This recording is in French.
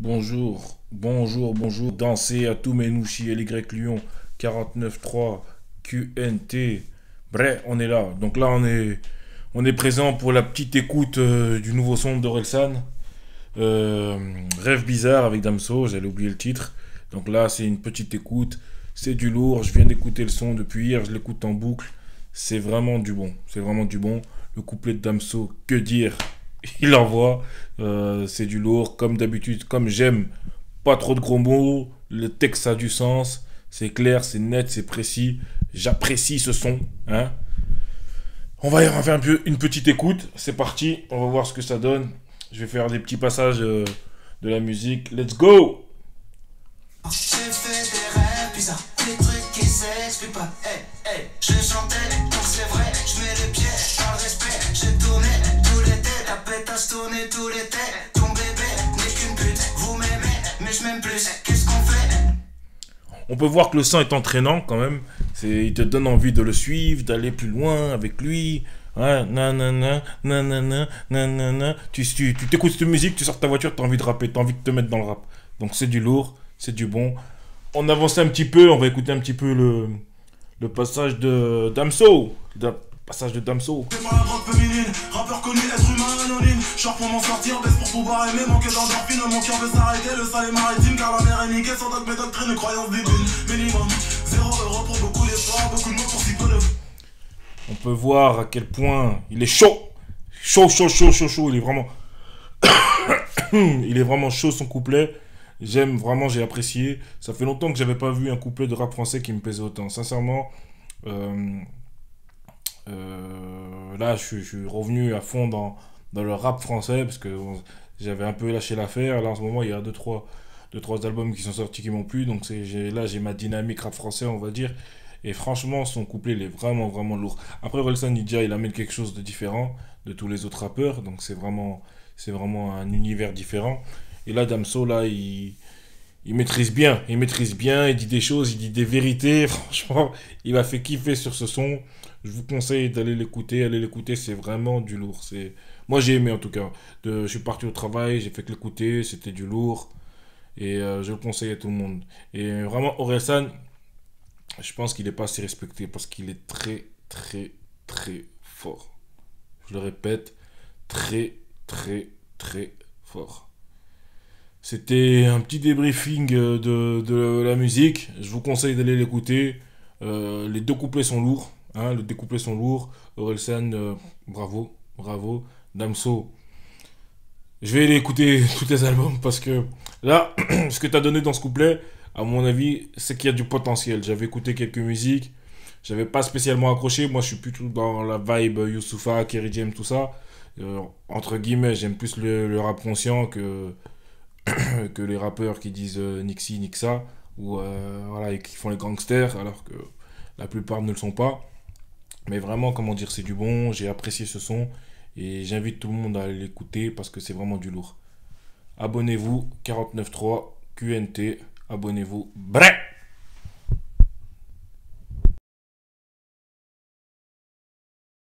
Bonjour, bonjour, bonjour. Dansez à tous mes nouchis LY Lyon 49.3 QNT. Bref, on est là. Donc là, on est, on est présent pour la petite écoute euh, du nouveau son d'Orelsan. Euh, Rêve bizarre avec Damso, j'allais oublier le titre. Donc là, c'est une petite écoute. C'est du lourd. Je viens d'écouter le son depuis hier, je l'écoute en boucle. C'est vraiment du bon. C'est vraiment du bon. Le couplet de Damso, que dire? il envoie. Euh, c'est du lourd, comme d'habitude, comme j'aime. Pas trop de gros mots. Le texte a du sens. C'est clair, c'est net, c'est précis. J'apprécie ce son. Hein. On va y faire un peu, une petite écoute. C'est parti. On va voir ce que ça donne. Je vais faire des petits passages euh, de la musique. Let's go! On peut voir que le son est entraînant quand même. C'est, il te donne envie de le suivre, d'aller plus loin avec lui. Ouais. Tu, tu, tu t'écoutes cette musique, tu sors de ta voiture, tu as envie de rapper, tu as envie de te mettre dans le rap. Donc c'est du lourd, c'est du bon. On avance un petit peu, on va écouter un petit peu le, le passage de Damso. Passage de Damso. C'est pas la drogue féminine, rappeur connu, être humain anonyme. Genre pour m'en sortir, baisse pour pouvoir aimer, manquer d'endorphine. Mon cœur veut s'arrêter, le sale est maritime, car la mer est niquée sans dogme et doctrine, croyance divine. Minimum, zéro euro pour beaucoup d'efforts, beaucoup de mots pour si peu de. On peut voir à quel point il est chaud. Chaud, chaud, chaud, chaud, chaud. Il est vraiment. il est vraiment chaud son couplet. J'aime vraiment, j'ai apprécié. Ça fait longtemps que j'avais pas vu un couplet de rap français qui me plaisait autant. Sincèrement, euh, là, je, suis- revenu à fond dans, dans le rap français parce que j'avais un peu lâché l'affaire. Là, en ce moment, il y a deux trois, deux, trois albums qui sont sortis qui m'ont plu. Donc là, j'ai ma dynamique rap français, on va dire. Et franchement, son couplet, il est vraiment, vraiment lourd. Après, Relsan Ninja, il amène quelque chose de différent de tous les autres rappeurs. Donc c'est vraiment, c'est vraiment un univers différent. Et là, Damso, là, il, il maîtrise bien. Il maîtrise bien, il dit des choses, il dit des vérités. Franchement, il m'a fait kiffer sur ce son. Je vous conseille d'aller l'écouter. Allez l'écouter, c'est vraiment du lourd. C'est... Moi, j'ai aimé en tout cas. Je suis parti au travail, j'ai fait que l'écouter, c'était du lourd. Et euh, je le conseille à tout le monde. Et vraiment, Orelsan, je pense qu'il n'est pas assez respecté parce qu'il est très, très, très fort. Je le répète, très, très, très fort. C'était un petit débriefing euh, de, de la musique. Je vous conseille d'aller l'écouter. Euh, les deux couplets sont lourds. Hein, les deux couplets sont lourds. Orelsan, euh, bravo, bravo. Damso, je vais aller écouter tous tes albums parce que là, ce que tu as donné dans ce couplet, à mon avis, c'est qu'il y a du potentiel. J'avais écouté quelques musiques. J'avais pas spécialement accroché. Moi, je suis plutôt dans la vibe Youssoufa, Kerry James, tout ça. Entre guillemets, j'aime plus le, le rap conscient que, que les rappeurs qui disent euh, Nixie, Nixa, ou euh, voilà, et qui font les gangsters, alors que la plupart ne le sont pas. Mais vraiment, comment dire, c'est du bon, j'ai apprécié ce son, et j'invite tout le monde à l'écouter parce que c'est vraiment du lourd. Abonnez-vous, 49.3, QNT, abonnez-vous. Bref